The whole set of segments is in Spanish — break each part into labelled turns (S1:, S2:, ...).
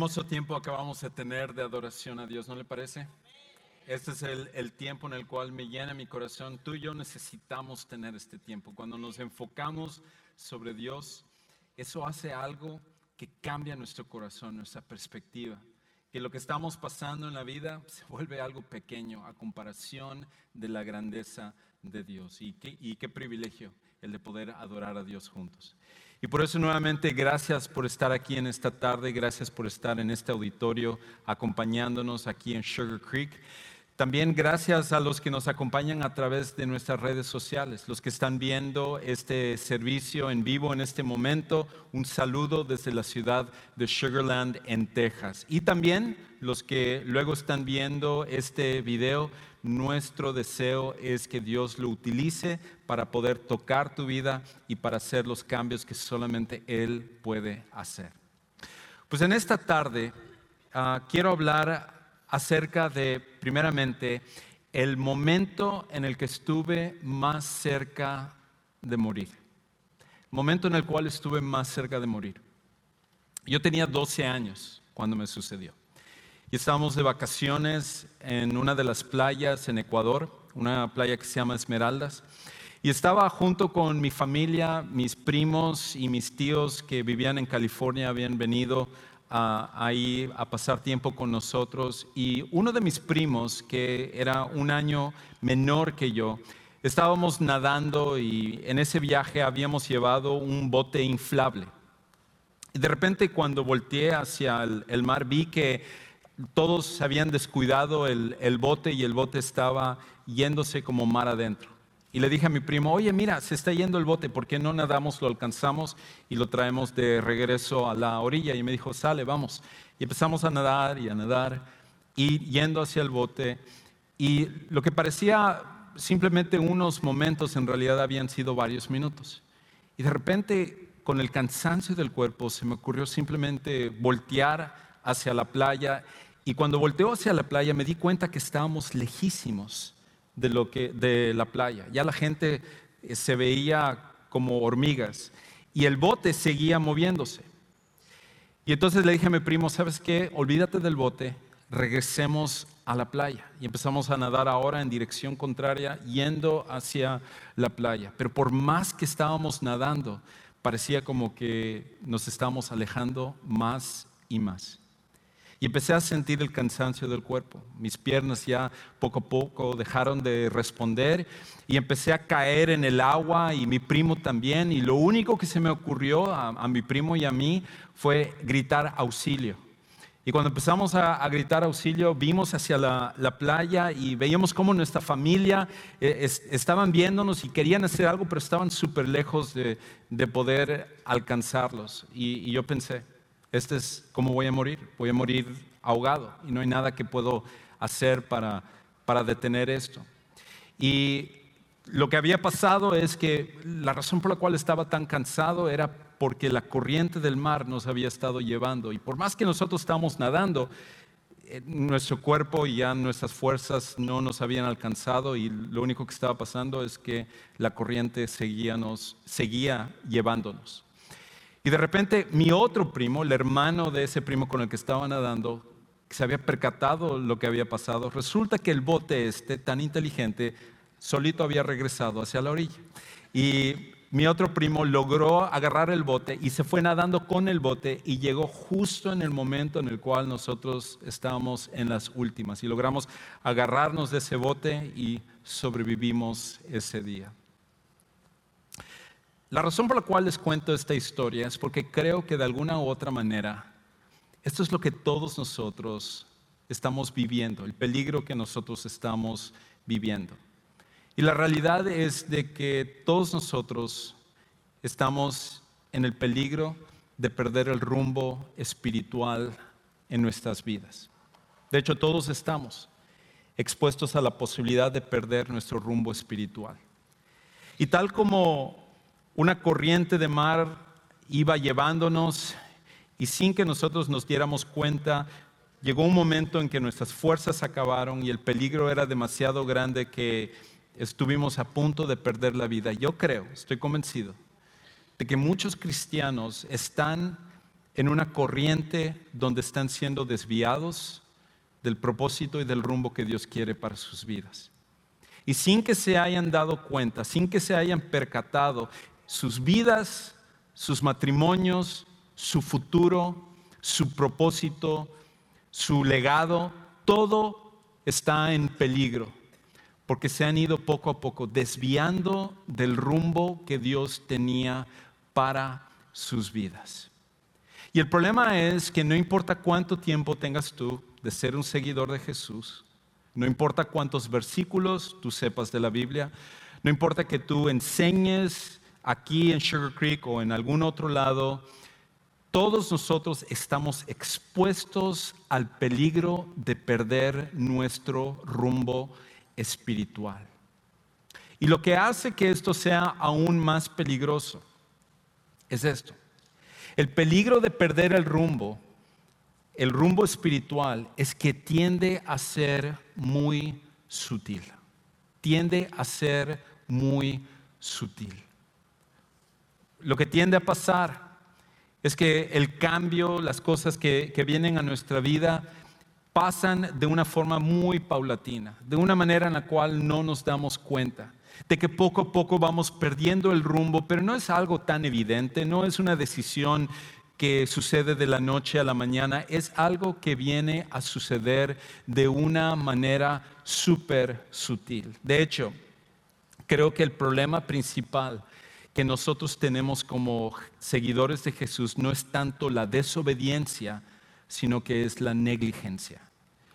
S1: Hermoso tiempo acabamos de tener de adoración a Dios, ¿no le parece? Este es el, tiempo en el cual me llena mi corazón. Tú y yo necesitamos tener este tiempo. Cuando nos enfocamos sobre Dios, eso hace algo que cambia nuestro corazón, nuestra perspectiva. Que lo que estamos pasando en la vida se vuelve algo pequeño a comparación de la grandeza de Dios. Y qué privilegio el de poder adorar a Dios juntos. Y por eso nuevamente gracias por estar aquí en esta tarde, gracias por estar en este auditorio acompañándonos aquí en Sugar Creek. También gracias a los que nos acompañan a través de nuestras redes sociales, los que están viendo este servicio en vivo en este momento. Un saludo desde la ciudad de Sugarland en Texas. Y también los que luego están viendo este video nuestro deseo es que Dios lo utilice para poder tocar tu vida y para hacer los cambios que solamente Él puede hacer. Pues en esta tarde uh, quiero hablar acerca de, primeramente, el momento en el que estuve más cerca de morir. Momento en el cual estuve más cerca de morir. Yo tenía 12 años cuando me sucedió. Y estábamos de vacaciones en una de las playas en Ecuador, una playa que se llama Esmeraldas. Y estaba junto con mi familia, mis primos y mis tíos que vivían en California, habían venido ahí a pasar tiempo con nosotros. Y uno de mis primos, que era un año menor que yo, estábamos nadando y en ese viaje habíamos llevado un bote inflable. Y de repente cuando volteé hacia el mar vi que todos habían descuidado el, bote y el bote estaba yéndose como mar adentro. Y le dije a mi primo, oye, mira, se está yendo el bote, ¿por qué no nadamos, lo alcanzamos y lo traemos de regreso a la orilla? Y me dijo, sale, vamos. Y empezamos a nadar y a nadar y yendo hacia el bote. Y lo que parecía simplemente unos momentos, en realidad habían sido varios minutos. Y de repente, con el cansancio del cuerpo, se me ocurrió simplemente voltear hacia la playa y cuando volteó hacia la playa me di cuenta que estábamos lejísimos de, lo que, de la playa. Ya la gente eh, se veía como hormigas y el bote seguía moviéndose. Y entonces le dije a mi primo, ¿sabes qué? Olvídate del bote, regresemos a la playa. Y empezamos a nadar ahora en dirección contraria, yendo hacia la playa. Pero por más que estábamos nadando, parecía como que nos estábamos alejando más y más. Y empecé a sentir el cansancio del cuerpo. Mis piernas ya poco a poco dejaron de responder y empecé a caer en el agua y mi primo también. Y lo único que se me ocurrió a, mi primo y a mí fue gritar auxilio. Y cuando empezamos a, gritar auxilio, vimos hacia la, playa y veíamos cómo nuestra familia eh, estaban viéndonos y querían hacer algo, pero estaban súper lejos de, poder alcanzarlos. y yo pensé, este es cómo voy a morir. Voy a morir ahogado y no hay nada que puedo hacer para, para detener esto. Y lo que había pasado es que la razón por la cual estaba tan cansado era porque la corriente del mar nos había estado llevando. Y por más que nosotros estábamos nadando, eh, nuestro cuerpo y ya nuestras fuerzas no nos habían alcanzado y lo único que estaba pasando es que la corriente seguía, nos, seguía llevándonos. Y de repente mi otro primo, el hermano de ese primo con el que estaba nadando, se había percatado lo que había pasado, resulta que el bote este, tan inteligente, solito había regresado hacia la orilla. Y mi otro primo logró agarrar el bote y se fue nadando con el bote y llegó justo en el momento en el cual nosotros estábamos en las últimas y logramos agarrarnos de ese bote y sobrevivimos ese día. La razón por la cual les cuento esta historia es porque creo que de alguna u otra manera esto es lo que todos nosotros estamos viviendo, el peligro que nosotros estamos viviendo. Y la realidad es de que todos nosotros estamos en el peligro de perder el rumbo espiritual en nuestras vidas. De hecho, todos estamos expuestos a la posibilidad de perder nuestro rumbo espiritual. Y tal como una corriente de mar iba llevándonos y sin que nosotros nos diéramos cuenta, llegó un momento en que nuestras fuerzas acabaron y el peligro era demasiado grande que estuvimos a punto de perder la vida. Yo creo, estoy convencido, de que muchos cristianos están en una corriente donde están siendo desviados del propósito y del rumbo que Dios quiere para sus vidas. Y sin que se hayan dado cuenta, sin que se hayan percatado, sus vidas, sus matrimonios, su futuro, su propósito, su legado, todo está en peligro, porque se han ido poco a poco desviando del rumbo que Dios tenía para sus vidas. Y el problema es que no importa cuánto tiempo tengas tú de ser un seguidor de Jesús, no importa cuántos versículos tú sepas de la Biblia, no importa que tú enseñes aquí en Sugar Creek o en algún otro lado, todos nosotros estamos expuestos al peligro de perder nuestro rumbo espiritual. Y lo que hace que esto sea aún más peligroso es esto. El peligro de perder el rumbo, el rumbo espiritual, es que tiende a ser muy sutil. Tiende a ser muy sutil. Lo que tiende a pasar es que el cambio, las cosas que, vienen a nuestra vida, pasan de una forma muy paulatina, de una manera en la cual no nos damos cuenta, de que poco a poco vamos perdiendo el rumbo, pero no es algo tan evidente, no es una decisión que sucede de la noche a la mañana, es algo que viene a suceder de una manera súper sutil. De hecho, creo que el problema principal que nosotros tenemos como seguidores de Jesús no es tanto la desobediencia, sino que es la negligencia.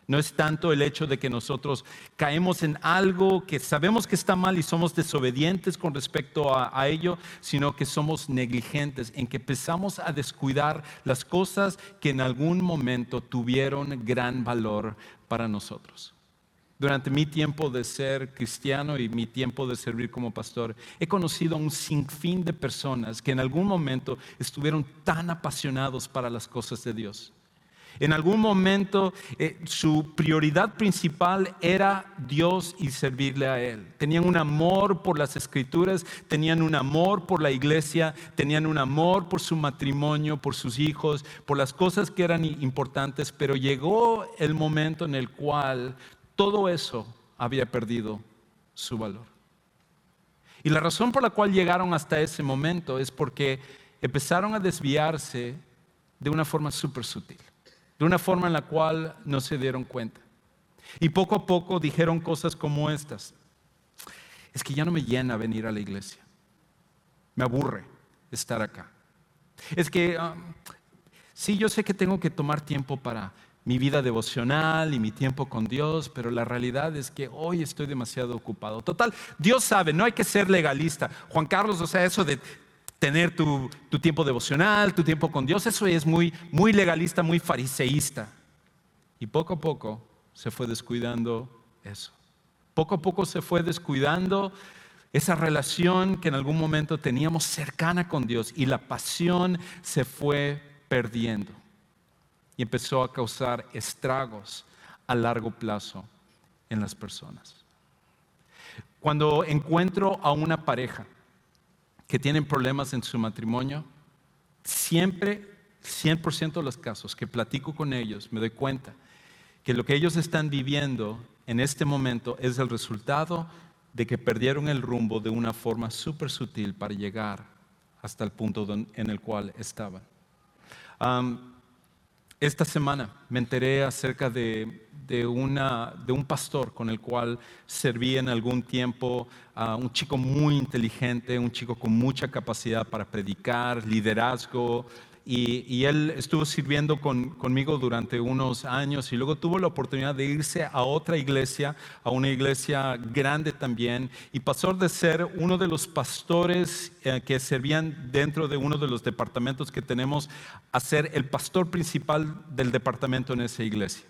S1: No es tanto el hecho de que nosotros caemos en algo que sabemos que está mal y somos desobedientes con respecto a, ello, sino que somos negligentes, en que empezamos a descuidar las cosas que en algún momento tuvieron gran valor para nosotros. Durante mi tiempo de ser cristiano y mi tiempo de servir como pastor, he conocido a un sinfín de personas que en algún momento estuvieron tan apasionados para las cosas de Dios. En algún momento eh, su prioridad principal era Dios y servirle a Él. Tenían un amor por las escrituras, tenían un amor por la iglesia, tenían un amor por su matrimonio, por sus hijos, por las cosas que eran importantes, pero llegó el momento en el cual todo eso había perdido su valor. Y la razón por la cual llegaron hasta ese momento es porque empezaron a desviarse de una forma súper sutil, de una forma en la cual no se dieron cuenta. Y poco a poco dijeron cosas como estas. Es que ya no me llena venir a la iglesia. Me aburre estar acá. Es que, um, sí, yo sé que tengo que tomar tiempo para mi vida devocional y mi tiempo con Dios, pero la realidad es que hoy estoy demasiado ocupado. Total, Dios sabe, no hay que ser legalista. Juan Carlos, o sea, eso de tener tu, tiempo devocional, tu tiempo con Dios, eso es muy, legalista, muy fariseísta. Y poco a poco se fue descuidando eso. Poco a poco se fue descuidando esa relación que en algún momento teníamos cercana con Dios y la pasión se fue perdiendo y empezó a causar estragos a largo plazo en las personas. Cuando encuentro a una pareja que tiene problemas en su matrimonio, siempre, 100% de los casos que platico con ellos, me doy cuenta que lo que ellos están viviendo en este momento es el resultado de que perdieron el rumbo de una forma súper sutil para llegar hasta el punto en el cual estaban. Esta semana me enteré acerca de, un pastor con el cual serví en algún tiempo, a un chico muy inteligente, un chico con mucha capacidad para predicar, liderazgo, y, él estuvo sirviendo conmigo durante unos años y luego tuvo la oportunidad de irse a otra iglesia, a una iglesia grande también, y pasó de ser uno de los pastores eh, que servían dentro de uno de los departamentos que tenemos a ser el pastor principal del departamento en esa iglesia.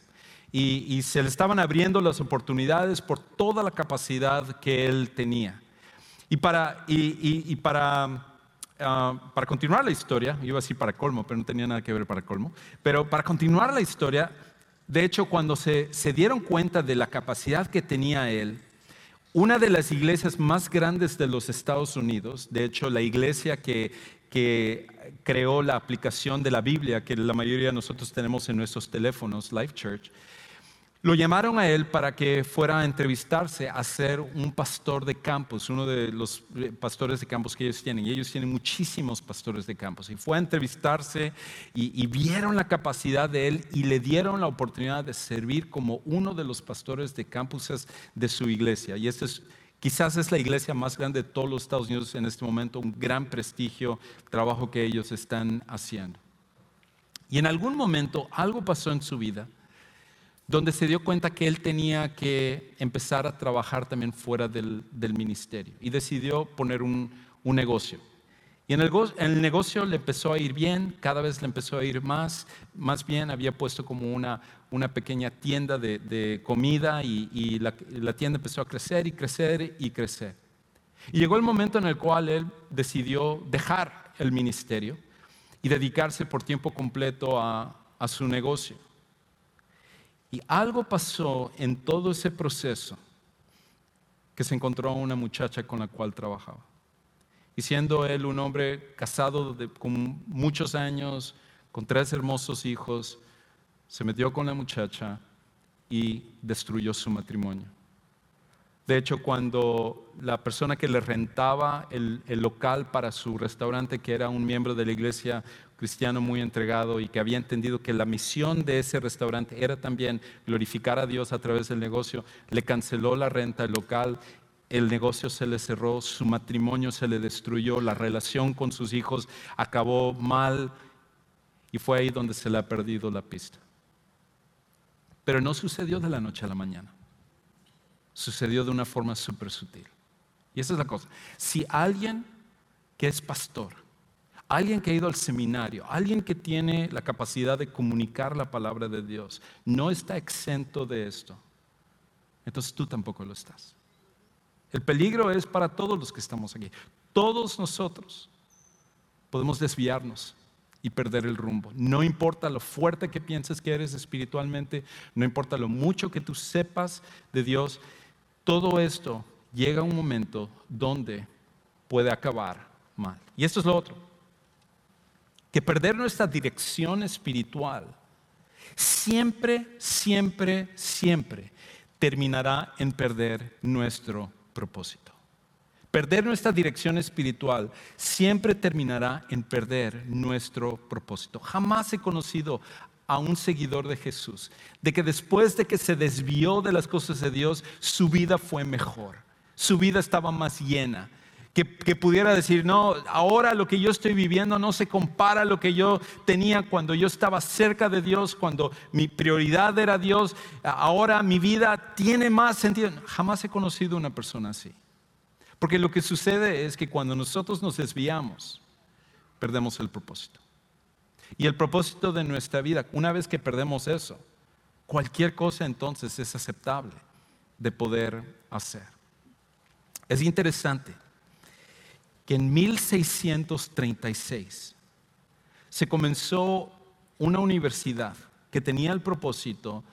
S1: Y, se le estaban abriendo las oportunidades por toda la capacidad que él tenía. Y para, y para Ah, para continuar la historia, iba a decir para colmo, pero no tenía nada que ver para colmo, pero para continuar la historia, de hecho, cuando se, dieron cuenta de la capacidad que tenía él, una de las iglesias más grandes de los Estados Unidos, de hecho la iglesia que creó la aplicación de la Biblia que la mayoría de nosotros tenemos en nuestros teléfonos, Life Church. Lo llamaron a él para que fuera a entrevistarse a ser un pastor de campus, uno de los eh, pastores de campus que ellos tienen. Y ellos tienen muchísimos pastores de campus. Y fue a entrevistarse y, vieron la capacidad de él y le dieron la oportunidad de servir como uno de los pastores de campuses de su iglesia. Y este es, quizás es la iglesia más grande de todos los Estados Unidos en este momento, un gran prestigio, trabajo que ellos están haciendo. Y en algún momento algo pasó en su vida donde se dio cuenta que él tenía que empezar a trabajar también fuera del, ministerio y decidió poner un, negocio. Y en el, negocio le empezó a ir bien, cada vez le empezó a ir más, más bien, había puesto como una, pequeña tienda de, comida y, la, la tienda empezó a crecer y crecer y crecer. Y llegó el momento en el cual él decidió dejar el ministerio y dedicarse por tiempo completo a su negocio. Y algo pasó en todo ese proceso que se encontró una muchacha con la cual trabajaba. Y siendo él un hombre casado con muchos años, con tres hermosos hijos, se metió con la muchacha y destruyó su matrimonio. De hecho, cuando la persona que le rentaba el, local para su restaurante, que era un miembro de la iglesia cristiano muy entregado y que había entendido que la misión de ese restaurante era también glorificar a Dios a través del negocio, le canceló la renta del local, el negocio se le cerró, su matrimonio se le destruyó, la relación con sus hijos acabó mal y fue ahí donde se le ha perdido la pista. Pero no sucedió de la noche a la mañana sucedió de una forma súper sutil. Y esa es la cosa. Si alguien que es pastor, alguien que ha ido al seminario, alguien que tiene la capacidad de comunicar la palabra de Dios, no está exento de esto, entonces tú tampoco lo estás. El peligro es para todos los que estamos aquí. Todos nosotros podemos desviarnos y perder el rumbo. No importa lo fuerte que pienses que eres espiritualmente, no importa lo mucho que tú sepas de Dios, todo esto llega a un momento donde puede acabar mal. Y esto es lo otro, que perder nuestra dirección espiritual siempre, siempre, siempre terminará en perder nuestro propósito. Perder nuestra dirección espiritual siempre terminará en perder nuestro propósito. Jamás he conocido a un seguidor de Jesús, de que después de que se desvió de las cosas de Dios, su vida fue mejor, su vida estaba más llena. Que, pudiera decir, no, ahora lo que yo estoy viviendo no se compara a lo que yo tenía cuando yo estaba cerca de Dios, cuando mi prioridad era Dios, ahora mi vida tiene más sentido. Jamás he conocido una persona así. Porque lo que sucede es que cuando nosotros nos desviamos, perdemos el propósito. Y el propósito de nuestra vida, una vez que perdemos eso, cualquier cosa entonces es aceptable de poder hacer. Es interesante que en 1636 se comenzó una universidad que tenía el propósito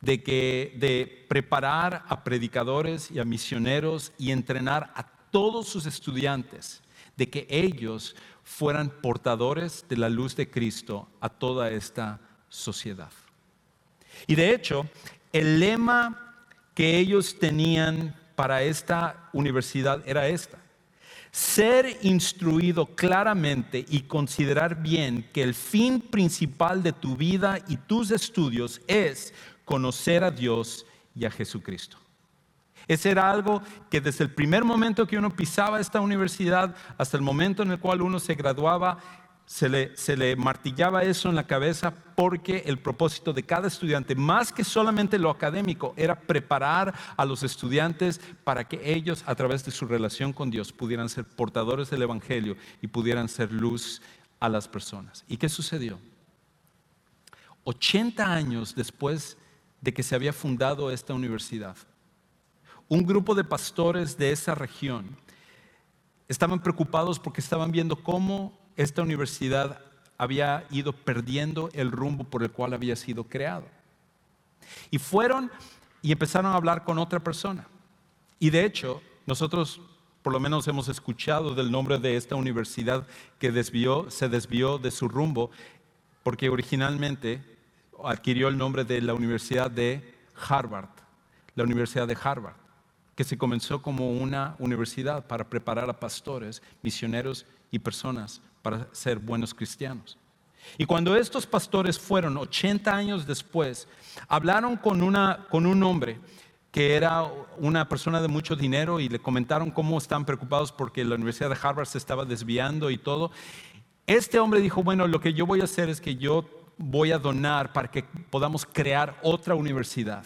S1: de, que, de preparar a predicadores y a misioneros y entrenar a todos sus estudiantes de que ellos fueran portadores de la luz de Cristo a toda esta sociedad. Y de hecho, el lema que ellos tenían para esta universidad era esta. Ser instruido claramente y considerar bien que el fin principal de tu vida y tus estudios es conocer a Dios y a Jesucristo. Ese era algo que desde el primer momento que uno pisaba esta universidad hasta el momento en el cual uno se graduaba, se le, se le, martillaba eso en la cabeza porque el propósito de cada estudiante, más que solamente lo académico, era preparar a los estudiantes para que ellos, a través de su relación con Dios, pudieran ser portadores del Evangelio y pudieran ser luz a las personas. ¿Y qué sucedió? 80 años después de que se había fundado esta universidad, un grupo de pastores de esa región estaban preocupados porque estaban viendo cómo esta universidad había ido perdiendo el rumbo por el cual había sido creado. Y fueron y empezaron a hablar con otra persona. Y de hecho, nosotros por lo menos hemos escuchado del nombre de esta universidad que desvió, se desvió de su rumbo, porque originalmente adquirió el nombre de la Universidad de Harvard, la Universidad de Harvard, que se comenzó como una universidad para preparar a pastores, misioneros y personas para ser buenos cristianos. Y cuando estos pastores fueron 80 años después, hablaron con, una, con un hombre que era una persona de mucho dinero y le comentaron cómo están preocupados porque la Universidad de Harvard se estaba desviando y todo. Este hombre dijo, bueno, lo que yo voy a hacer es que yo voy a donar para que podamos crear otra universidad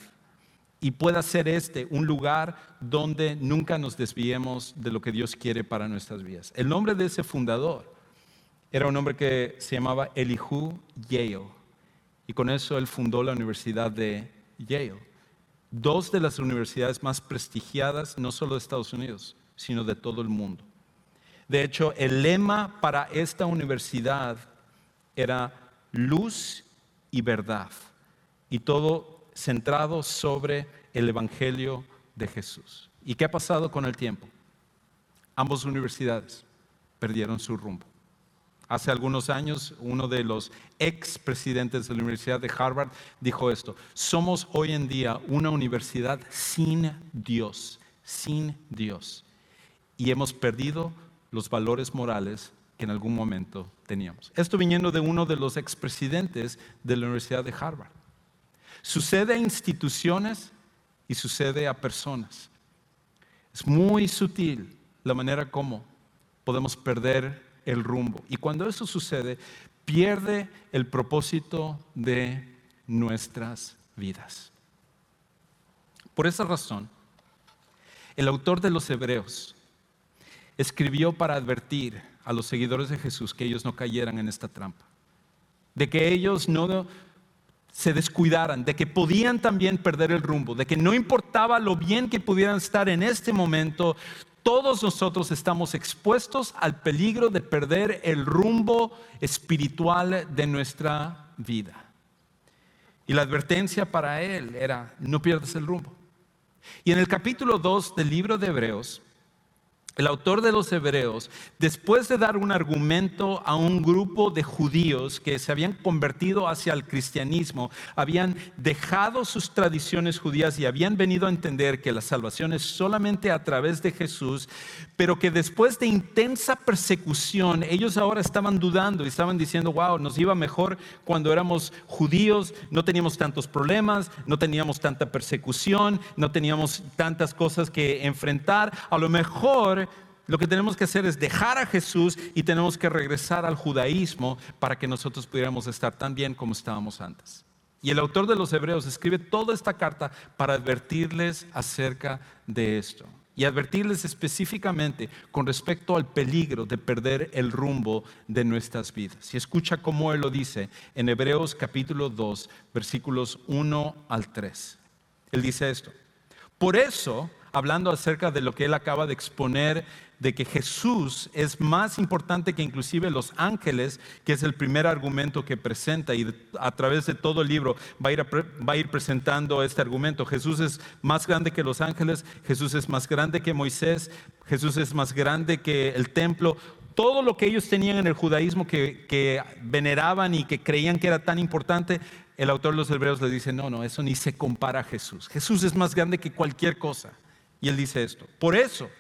S1: y pueda ser este un lugar donde nunca nos desviemos de lo que Dios quiere para nuestras vidas. El nombre de ese fundador era un hombre que se llamaba Elihu Yale y con eso él fundó la Universidad de Yale, dos de las universidades más prestigiadas no solo de Estados Unidos, sino de todo el mundo. De hecho, el lema para esta universidad era luz y verdad. Y todo centrado sobre el Evangelio de Jesús. ¿Y qué ha pasado con el tiempo? Ambas universidades perdieron su rumbo. Hace algunos años, uno de los ex presidentes de la Universidad de Harvard dijo esto, somos hoy en día una universidad sin Dios, sin Dios. Y hemos perdido los valores morales que en algún momento teníamos. Esto viniendo de uno de los expresidentes de la Universidad de Harvard. Sucede a instituciones y sucede a personas. Es muy sutil la manera como podemos perder el rumbo. Y cuando eso sucede, pierde el propósito de nuestras vidas. Por esa razón, el autor de los Hebreos escribió para advertir a los seguidores de Jesús que ellos no cayeran en esta trampa, de que ellos no se descuidaran, de que podían también perder el rumbo, de que no importaba lo bien que pudieran estar en este momento, todos nosotros estamos expuestos al peligro de perder el rumbo espiritual de nuestra vida. Y la advertencia para él era, no pierdas el rumbo. Y en el capítulo 2 del libro de Hebreos, el autor de los Hebreos, después de dar un argumento a un grupo de judíos que se habían convertido hacia el cristianismo, habían dejado sus tradiciones judías y habían venido a entender que la salvación es solamente a través de Jesús, pero que después de intensa persecución, ellos ahora estaban dudando y estaban diciendo, wow, nos iba mejor cuando éramos judíos, no teníamos tantos problemas, no teníamos tanta persecución, no teníamos tantas cosas que enfrentar, a lo mejor lo que tenemos que hacer es dejar a Jesús y tenemos que regresar al judaísmo para que nosotros pudiéramos estar tan bien como estábamos antes. Y el autor de los Hebreos escribe toda esta carta para advertirles acerca de esto y advertirles específicamente con respecto al peligro de perder el rumbo de nuestras vidas. Y escucha cómo él lo dice en Hebreos capítulo 2, versículos 1 al 3. Él dice esto. Por eso, hablando acerca de lo que él acaba de exponer de que Jesús es más importante que inclusive los ángeles, que es el primer argumento que presenta y a través de todo el libro va a, ir presentando este argumento. Jesús es más grande que los ángeles, Jesús es más grande que Moisés, Jesús es más grande que el templo. Todo lo que ellos tenían en el judaísmo que, que veneraban y que creían que era tan importante, el autor de los hebreos le dice, no, no, eso ni se compara a Jesús. Jesús es más grande que cualquier cosa. Y él dice esto. Por eso,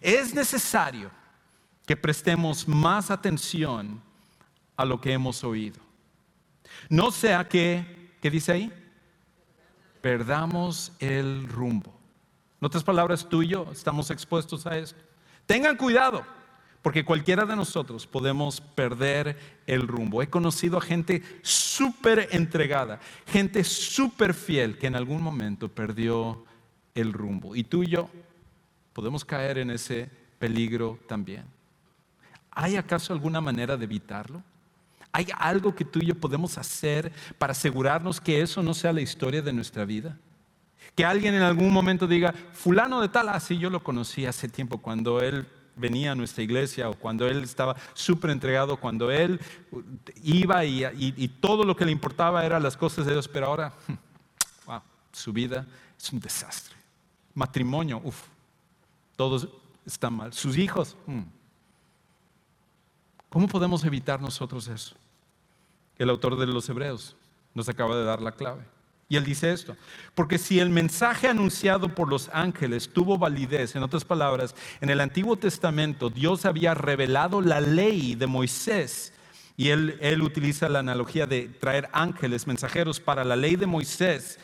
S1: es necesario que prestemos más atención a lo que hemos oído. No sea que, ¿qué dice ahí? Perdamos el rumbo. En otras palabras, tú y yo estamos expuestos a esto. Tengan cuidado, porque cualquiera de nosotros podemos perder el rumbo. He conocido a gente súper entregada, gente súper fiel que en algún momento perdió el rumbo. Y tú y yo podemos caer en ese peligro también. ¿Hay acaso alguna manera de evitarlo? ¿Hay algo que tú y yo podemos hacer para asegurarnos que eso no sea la historia de nuestra vida? Que alguien en algún momento diga, fulano de tal, así yo lo conocí hace tiempo cuando él venía a nuestra iglesia o cuando él estaba súper entregado, cuando él iba y, y, todo lo que le importaba era las cosas de Dios, pero ahora, wow, su vida es un desastre. Matrimonio, uff, todos está mal. Sus hijos. hmm. ¿Cómo podemos evitar nosotros eso? El autor de los Hebreos nos acaba de dar la clave. Y él dice esto, porque si el mensaje anunciado por los ángeles tuvo validez, en otras palabras, en el Antiguo Testamento Dios había revelado la ley de Moisés, y él, él utiliza la analogía de traer ángeles, mensajeros para la ley de Moisés,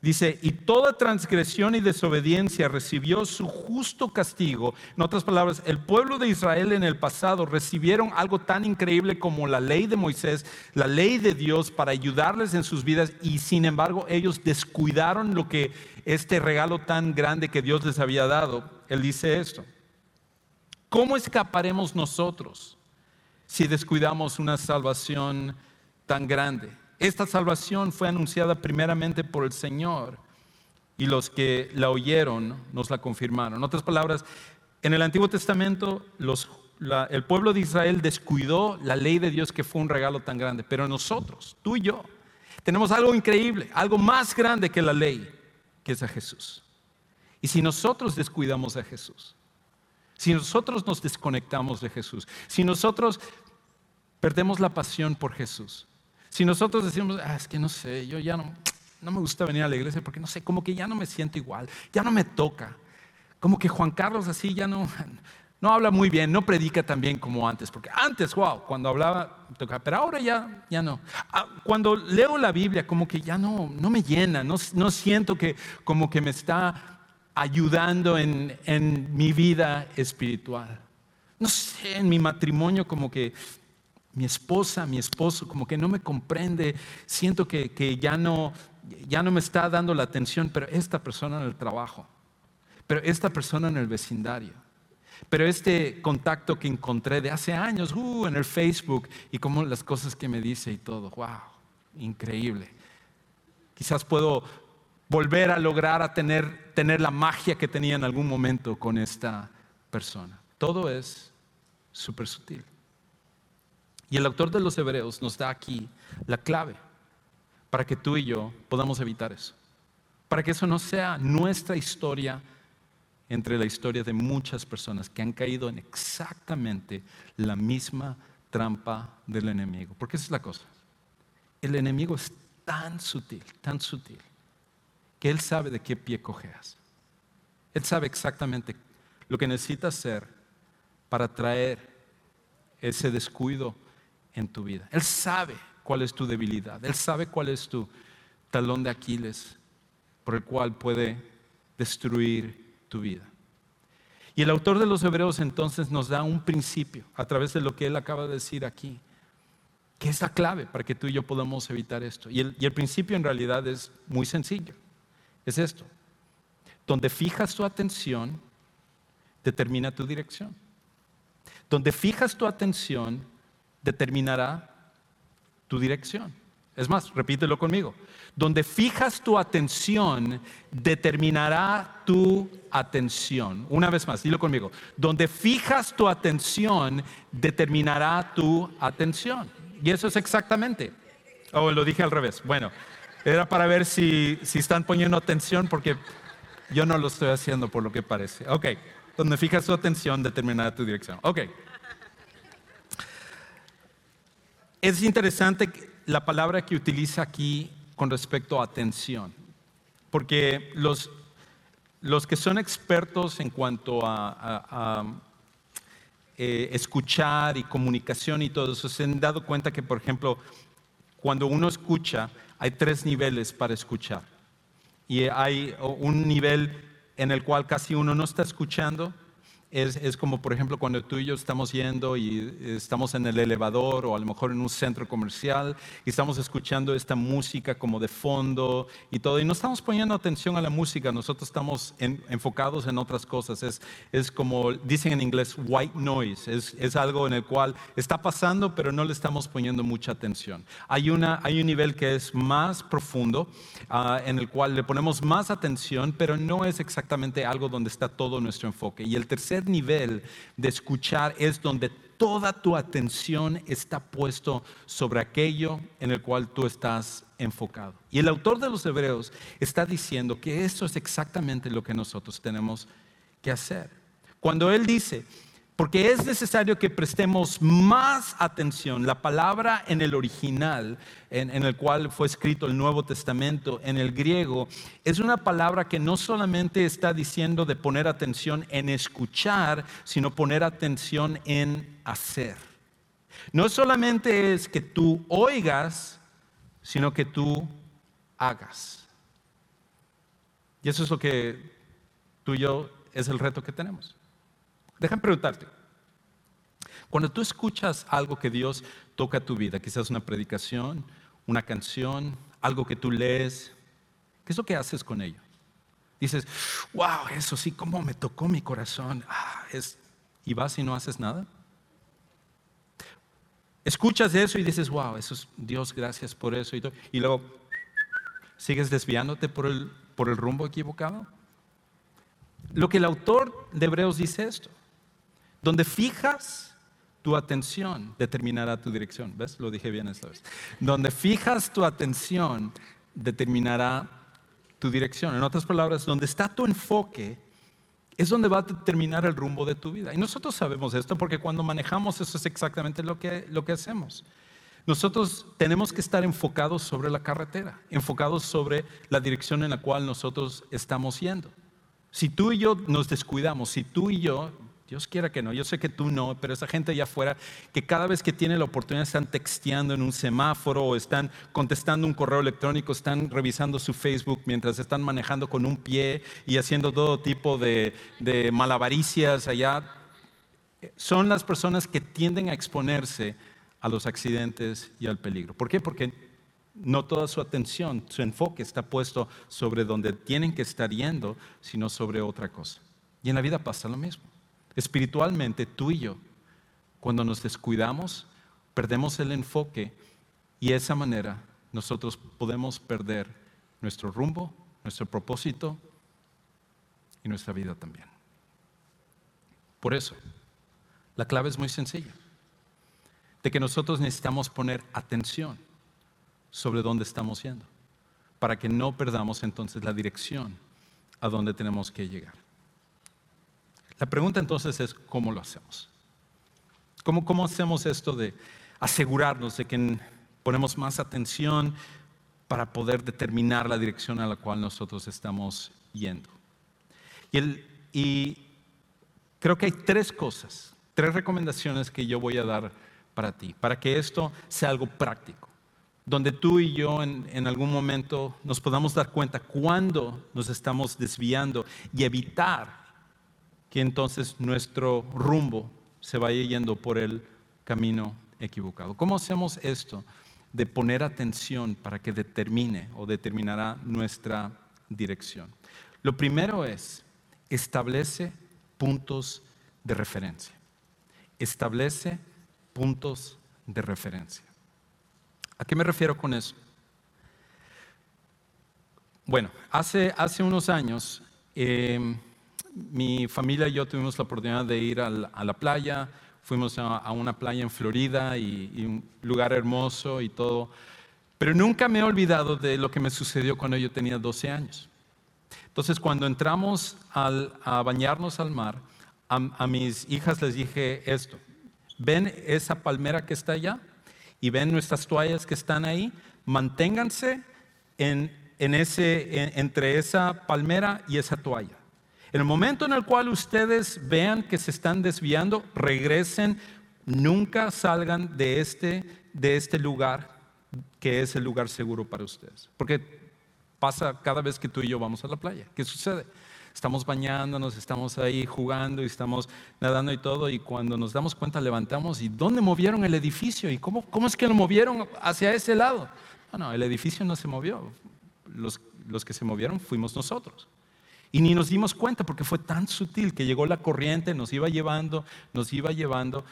S1: Dice, y toda transgresión y desobediencia recibió su justo castigo. En otras palabras, el pueblo de Israel en el pasado recibieron algo tan increíble como la ley de Moisés, la ley de Dios para ayudarles en sus vidas y sin embargo ellos descuidaron lo que este regalo tan grande que Dios les había dado. Él dice esto. ¿Cómo escaparemos nosotros si descuidamos una salvación tan grande? Esta salvación fue anunciada primeramente por el Señor y los que la oyeron nos la confirmaron. En otras palabras, en el Antiguo Testamento el pueblo de Israel descuidó la ley de Dios que fue un regalo tan grande, pero nosotros, tú y yo, tenemos algo increíble, algo más grande que la ley, que es a Jesús. Y si nosotros descuidamos a Jesús, si nosotros nos desconectamos de Jesús, si nosotros perdemos la pasión por Jesús, si nosotros decimos, ah, es que no sé, yo ya no, no me gusta venir a la iglesia porque no sé, como que ya no me siento igual, ya no me toca. Como que Juan Carlos así ya no, no habla muy bien, no predica tan bien como antes, porque antes, wow, cuando hablaba, tocaba, pero ahora ya, ya no. Ah, cuando leo la Biblia, como que ya no, no me llena, no, no siento que como que me está ayudando en, en mi vida espiritual. No sé, en mi matrimonio como que mi esposa, mi esposo, como que no me comprende, siento que, ya, no, ya no me está dando la atención, pero esta persona en el trabajo, pero esta persona en el vecindario, pero este contacto que encontré de hace años uh, en el Facebook y como las cosas que me dice y todo, wow, increíble. Quizás puedo volver a lograr a tener, tener la magia que tenía en algún momento con esta persona. Todo es súper sutil. Y el autor de los Hebreos nos da aquí la clave para que tú y yo podamos evitar eso. Para que eso no sea nuestra historia entre la historia de muchas personas que han caído en exactamente la misma trampa del enemigo. Porque esa es la cosa. El enemigo es tan sutil, tan sutil, que él sabe de qué pie cojeas. Él sabe exactamente lo que necesita hacer para traer ese descuido en tu vida. Él sabe cuál es tu debilidad. Él sabe cuál es tu talón de Aquiles por el cual puede destruir tu vida. Y el autor de los Hebreos entonces nos da un principio a través de lo que él acaba de decir aquí, que es la clave para que tú y yo podamos evitar esto. Y el, y el principio en realidad es muy sencillo. Es esto. Donde fijas tu atención, determina tu dirección. Donde fijas tu atención, determinará tu dirección. Es más, repítelo conmigo. Donde fijas tu atención, determinará tu atención. Una vez más, dilo conmigo. Donde fijas tu atención, determinará tu atención. Y eso es exactamente. Oh, lo dije al revés. Bueno, era para ver si, si están poniendo atención porque yo no lo estoy haciendo por lo que parece. Ok, donde fijas tu atención, determinará tu dirección. Ok. Es interesante la palabra que utiliza aquí con respecto a atención, porque los, los que son expertos en cuanto a, eh, escuchar y comunicación y todo eso, se han dado cuenta que, por ejemplo, cuando uno escucha, hay tres niveles para escuchar. Y hay un nivel en el cual casi uno no está escuchando, es, como, por ejemplo, cuando tú y yo estamos yendo y estamos en el elevador o a lo mejor en un centro comercial y estamos escuchando esta música como de fondo y todo, y no estamos poniendo atención a la música, nosotros estamos enfocados en otras cosas. Es, es, como dicen en inglés, white noise, es, es, algo en el cual está pasando, pero no le estamos poniendo mucha atención. Hay, una, hay un nivel que es más profundo, ah, en el cual le ponemos más atención, pero no es exactamente algo donde está todo nuestro enfoque. Y el tercer nivel de escuchar es donde toda tu atención está puesto sobre aquello en el cual tú estás enfocado. Y el autor de los Hebreos está diciendo que eso es exactamente lo que nosotros tenemos que hacer. Cuando Él dice, porque es necesario que prestemos más atención. La palabra en el original, en, el cual fue escrito el Nuevo Testamento, en el griego, es una palabra que no solamente está diciendo de poner atención en escuchar, sino poner atención en hacer. No solamente es que tú oigas, sino que tú hagas. Y eso es lo que tú y yo es el reto que tenemos. Déjame preguntarte. Cuando tú escuchas algo que Dios toca tu vida, quizás una predicación, una canción, algo que tú lees, ¿qué es lo que haces con ello? Dices, wow, eso sí, cómo me tocó mi corazón. Ah, y vas y no haces nada. Escuchas eso y dices, wow, eso es Dios, gracias por eso. Y, y luego sigues desviándote por el, por el rumbo equivocado. Lo que el autor de Hebreos dice esto. Donde fijas tu atención, determinará tu dirección. ¿Ves? Lo dije bien esta vez. Donde fijas tu atención, determinará tu dirección. En otras palabras, donde está tu enfoque, es donde va a determinar el rumbo de tu vida. Y nosotros sabemos esto porque cuando manejamos eso es exactamente lo que, lo que hacemos. Nosotros tenemos que estar enfocados sobre la carretera, enfocados sobre la dirección en la cual nosotros estamos yendo. Si tú y yo nos descuidamos, si tú y yo, Dios quiera que no, yo sé que tú no, pero esa gente allá afuera que cada vez que tiene la oportunidad están texteando en un semáforo o están contestando un correo electrónico, están revisando su Facebook mientras están manejando con un pie y haciendo todo tipo de, de malabaricias allá, son las personas que tienden a exponerse a los accidentes y al peligro. ¿Por qué? Porque no toda su atención, su enfoque está puesto sobre donde tienen que estar yendo, sino sobre otra cosa. Y en la vida pasa lo mismo. Espiritualmente, tú y yo, cuando nos descuidamos, perdemos el enfoque y de esa manera nosotros podemos perder nuestro rumbo, nuestro propósito y nuestra vida también. Por eso, la clave es muy sencilla, de que nosotros necesitamos poner atención sobre dónde estamos yendo, para que no perdamos entonces la dirección a donde tenemos que llegar. La pregunta entonces es, ¿cómo lo hacemos? ¿Cómo, cómo hacemos esto de asegurarnos de que ponemos más atención para poder determinar la dirección a la cual nosotros estamos yendo? Y, y creo que hay tres cosas, tres recomendaciones que yo voy a dar para ti, para que esto sea algo práctico donde tú y yo en, algún momento nos podamos dar cuenta cuándo nos estamos desviando y evitar que entonces nuestro rumbo se vaya yendo por el camino equivocado. ¿Cómo hacemos esto de poner atención para que determine o determinará nuestra dirección? Lo primero es, establece puntos de referencia. Establece puntos de referencia. ¿A qué me refiero con eso? Bueno, hace, hace unos años em, mi familia y yo tuvimos la oportunidad de ir a la, playa, fuimos a, una playa en Florida y, un lugar hermoso y todo, pero nunca me he olvidado de lo que me sucedió cuando yo tenía 12 años. Entonces, cuando entramos a bañarnos al mar, a mis hijas les dije esto, ¿ven esa palmera que está allá? y ven nuestras toallas que están ahí, manténganse en, entre esa palmera y esa toalla. En el momento en el cual ustedes vean que se están desviando, regresen, nunca salgan de este, de este lugar que es el lugar seguro para ustedes. Porque pasa cada vez que tú y yo vamos a la playa. ¿Qué sucede? estamos bañándonos, estamos ahí jugando y estamos nadando y todo, y cuando nos damos cuenta levantamos y ¿dónde movieron el edificio? ¿Y cómo, cómo es que lo movieron hacia ese lado? No, no, el edificio no se movió, los, los que se movieron fuimos nosotros. Y ni nos dimos cuenta porque fue tan sutil que llegó la corriente, nos iba llevando, nos iba llevando.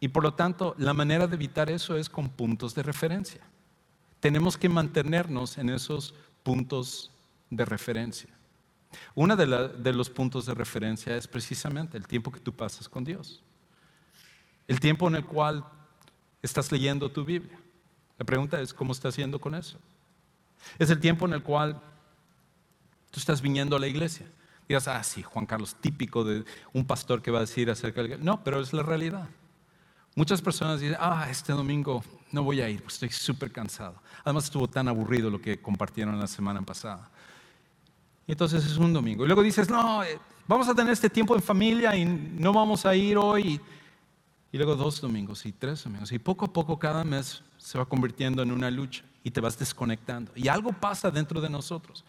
S1: Y por lo tanto, la manera de evitar eso es con puntos de referencia. Tenemos que mantenernos en esos puntos de referencia. Uno de, los puntos de referencia es precisamente el tiempo que tú pasas con Dios. El tiempo en el cual estás leyendo tu Biblia. La pregunta es, ¿cómo estás haciendo con eso? Es el tiempo en el cual tú estás viniendo a la iglesia. Digas, ah, sí, Juan Carlos, típico de un pastor que va a decir acerca del... No, pero es la realidad. Muchas personas dicen, ah, este domingo no voy a ir, pues estoy súper cansado. Además estuvo tan aburrido lo que compartieron la semana pasada. Y entonces es un domingo. Y luego dices, no, eh, vamos a tener este tiempo en familia y no vamos a ir hoy. Y luego dos domingos y tres domingos. Y poco a poco cada mes se va convirtiendo en una lucha y te vas desconectando. Y algo pasa dentro de nosotros.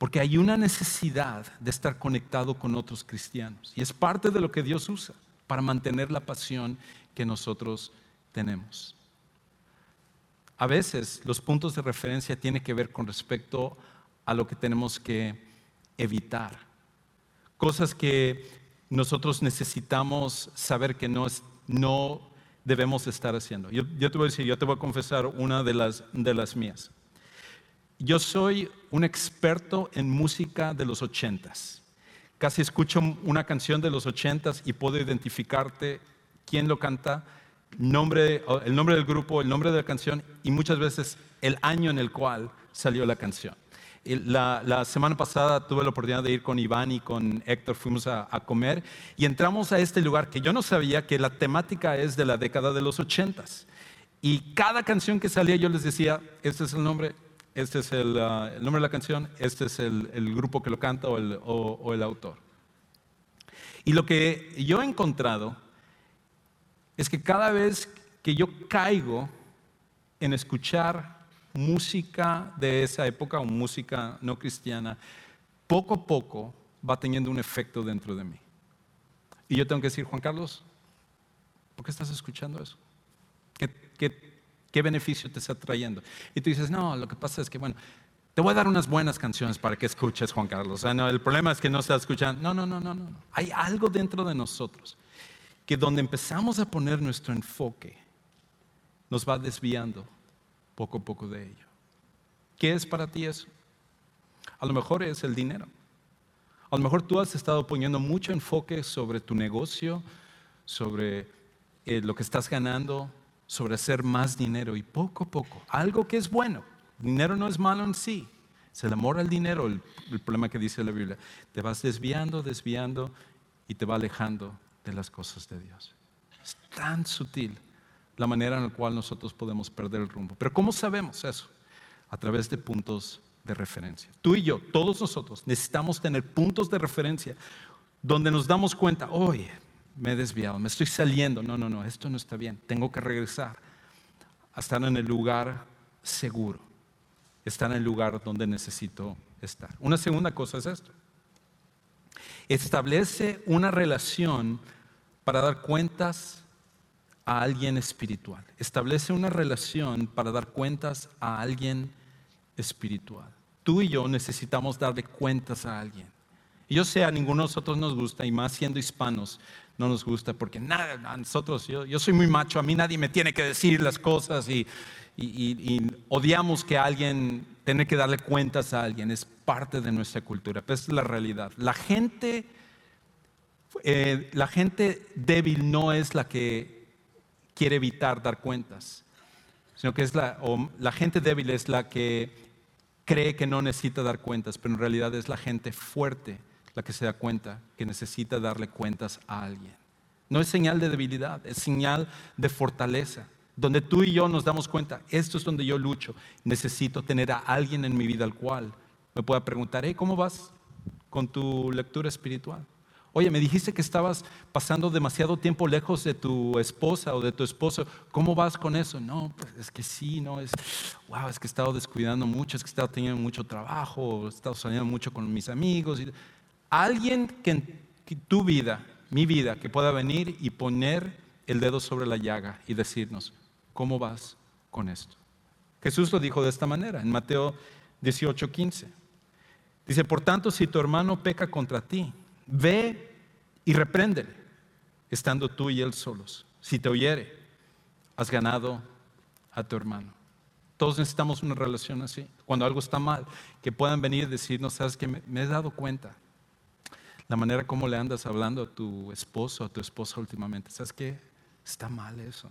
S1: Porque hay una necesidad de estar conectado con otros cristianos. Y es parte de lo que Dios usa para mantener la pasión que nosotros tenemos. A veces los puntos de referencia tienen que ver con respecto a lo que tenemos que evitar. Cosas que nosotros necesitamos saber que no, no debemos estar haciendo. Yo, te voy a decir, yo te voy a confesar una de las, de las mías. Yo soy un experto en música de los ochentas. Casi escucho una canción de los ochentas y puedo identificarte quién lo canta, nombre, el nombre del grupo, el nombre de la canción y muchas veces el año en el cual salió la canción. La, semana pasada tuve la oportunidad de ir con Iván y con Héctor, fuimos a, comer y entramos a este lugar que yo no sabía que la temática es de la década de los ochentas. Y cada canción que salía yo les decía, este es el nombre, este es el, uh, nombre de la canción, este es el, grupo que lo canta o el, o el autor. Y lo que yo he encontrado es que cada vez que yo caigo en escuchar música de esa época o música no cristiana, poco a poco va teniendo un efecto dentro de mí. Y yo tengo que decir, Juan Carlos, ¿por qué estás escuchando eso? ¿Qué, beneficio te está trayendo? Y tú dices, no, lo que pasa es que, bueno, te voy a dar unas buenas canciones para que escuches, Juan Carlos. no, el problema es que no estás escuchando. No, no, no, no, no. Hay algo dentro de nosotros que donde empezamos a poner nuestro enfoque, nos va desviando poco a poco de ello. ¿Qué es para ti eso? A lo mejor es el dinero. A lo mejor tú has estado poniendo mucho enfoque sobre tu negocio, sobre eh, lo que estás ganando, sobre hacer más dinero y poco a poco, algo que es bueno. Dinero no es malo en sí, es el amor al dinero el, problema que dice la Biblia. Te vas desviando, desviando y te va alejando de las cosas de Dios. Es tan sutil la manera en la cual nosotros podemos perder el rumbo. Pero ¿cómo sabemos eso? A través de puntos de referencia. Tú y yo, todos nosotros, necesitamos tener puntos de referencia donde nos damos cuenta, oye, me he desviado, me estoy saliendo, no, no, no, esto no está bien, tengo que regresar a estar en el lugar seguro, estar en el lugar donde necesito estar. Una segunda cosa es esto. Establece una relación para dar cuentas a alguien espiritual. Establece una relación para dar cuentas a alguien espiritual. Tú y yo necesitamos darle cuentas a alguien. Y yo sé, a ninguno de nosotros nos gusta, y más siendo hispanos, no nos gusta, porque nada, a nosotros, yo, yo soy muy macho, a mí nadie me tiene que decir las cosas y, odiamos que alguien tiene que darle cuentas a alguien, es parte de nuestra cultura, pero es la realidad. La gente, eh, la gente débil no es la que quiere evitar dar cuentas, sino que es la, la gente débil es la que cree que no necesita dar cuentas, pero en realidad es la gente fuerte la que se da cuenta que necesita darle cuentas a alguien. No es señal de debilidad, es señal de fortaleza. Donde tú y yo nos damos cuenta, esto es donde yo lucho, necesito tener a alguien en mi vida al cual me pueda preguntar, ¿cómo vas con tu lectura espiritual? Oye, me dijiste que estabas pasando demasiado tiempo lejos de tu esposa o de tu esposo. ¿Cómo vas con eso? No, pues es que sí, no, es, wow, es que he estado descuidando mucho, es que he estado teniendo mucho trabajo, he estado saliendo mucho con mis amigos. Alguien que en tu vida, mi vida, que pueda venir y poner el dedo sobre la llaga y decirnos, ¿cómo vas con esto? Jesús lo dijo de esta manera, en Mateo 18, 15. Dice, por tanto, si tu hermano peca contra ti, Ve y repréndele, estando tú y él solos. Si te oyere, has ganado a tu hermano. Todos necesitamos una relación así. Cuando algo está mal, que puedan venir y decirnos, sabes que me, he dado cuenta. La manera como le andas hablando a tu esposo, a tu esposa últimamente, ¿sabes qué? Está mal eso.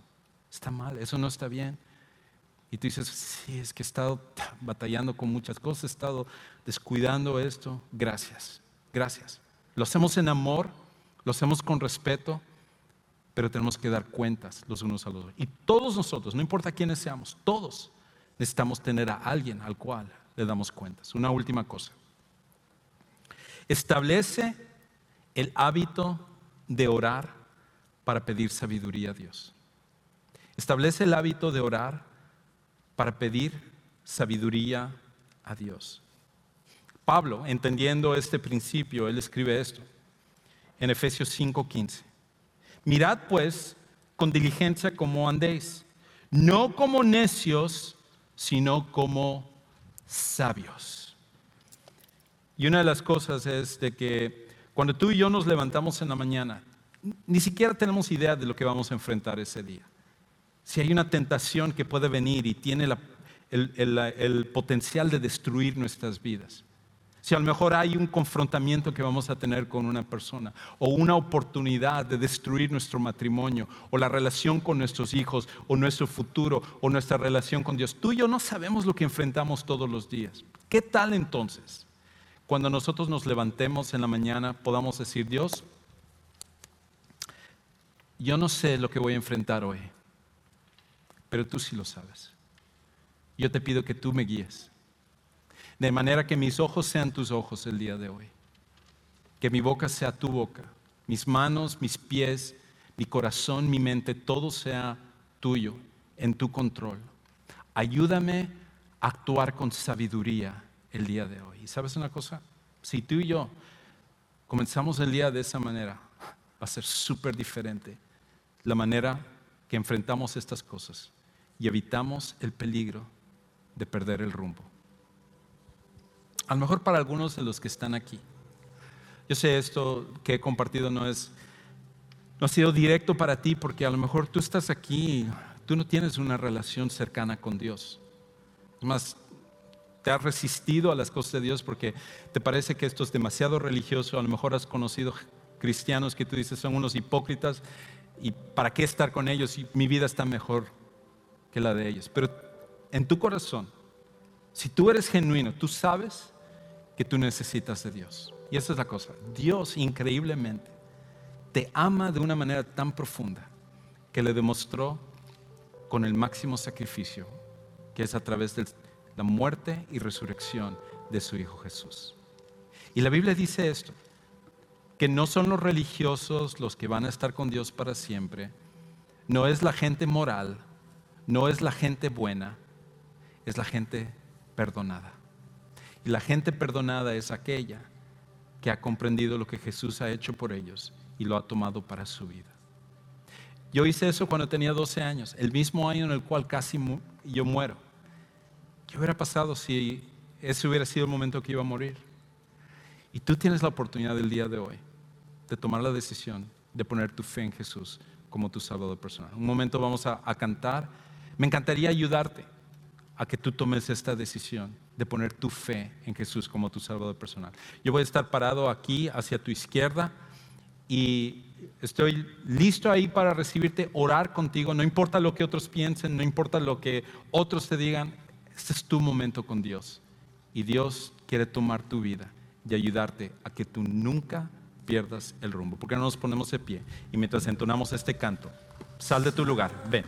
S1: Está mal, eso no está bien. Y tú dices, sí, es que he estado batallando con muchas cosas, he estado descuidando esto. Gracias Gracias. Lo hacemos en amor, lo hacemos con respeto, pero tenemos que dar cuentas los unos a los otros. Y todos nosotros, no importa quiénes seamos, todos necesitamos tener a alguien al cual le damos cuentas. Una última cosa. Establece el hábito de orar para pedir sabiduría a Dios. Establece el hábito de orar para pedir sabiduría a Dios. Pablo, entendiendo este principio, él escribe esto en Efesios 5:15. Mirad pues con diligencia cómo andéis, no como necios, sino como sabios. Y una de las cosas es de que cuando tú y yo nos levantamos en la mañana, ni siquiera tenemos idea de lo que vamos a enfrentar ese día. Si hay una tentación que puede venir y tiene el potencial de destruir nuestras vidas. Si a lo mejor hay un confrontamiento que vamos a tener con una persona o una oportunidad de destruir nuestro matrimonio o la relación con nuestros hijos o nuestro futuro o nuestra relación con Dios. Tú y yo no sabemos lo que enfrentamos todos los días. ¿Qué tal entonces? Cuando nosotros nos levantemos en la mañana podamos decir, Dios, yo no sé lo que voy a enfrentar hoy, pero tú sí lo sabes. Yo te pido que tú me guíes de manera que mis ojos sean tus ojos el día de hoy, que mi boca sea tu boca, mis manos, mis pies, mi corazón, mi mente, todo sea tuyo, en tu control. Ayúdame a actuar con sabiduría el día de hoy. ¿Y sabes una cosa? Si tú y yo comenzamos el día de esa manera, va a ser súper diferente la manera que enfrentamos estas cosas y evitamos el peligro de perder el rumbo. A lo mejor para algunos de los que están aquí. Yo sé esto que he compartido no es no ha sido directo para ti porque a lo mejor tú estás aquí, tú no tienes una relación cercana con Dios. Más te has resistido a las cosas de Dios porque te parece que esto es demasiado religioso, a lo mejor has conocido cristianos que tú dices son unos hipócritas y para qué estar con ellos y mi vida está mejor que la de ellos. Pero en tu corazón, si tú eres genuino, tú sabes que tú necesitas de Dios. Y esa es la cosa. Dios increíblemente te ama de una manera tan profunda que le demostró con el máximo sacrificio, que es a través de la muerte y resurrección de su Hijo Jesús. Y la Biblia dice esto, que no son los religiosos los que van a estar con Dios para siempre, no es la gente moral, no es la gente buena, es la gente perdonada. Y la gente perdonada es aquella que ha comprendido lo que Jesús ha hecho por ellos y lo ha tomado para su vida. Yo hice eso cuando tenía 12 años, el mismo año en el cual casi yo muero. ¿Qué hubiera pasado si ese hubiera sido el momento que iba a morir? Y tú tienes la oportunidad del día de hoy de tomar la decisión de poner tu fe en Jesús como tu salvador personal. Un momento vamos a, a cantar. Me encantaría ayudarte a que tú tomes esta decisión de poner tu fe en Jesús como tu Salvador personal. Yo voy a estar parado aquí hacia tu izquierda y estoy listo ahí para recibirte, orar contigo, no importa lo que otros piensen, no importa lo que otros te digan, este es tu momento con Dios. Y Dios quiere tomar tu vida y ayudarte a que tú nunca pierdas el rumbo. porque no nos ponemos de pie y mientras entonamos este canto, sal de tu lugar, ven.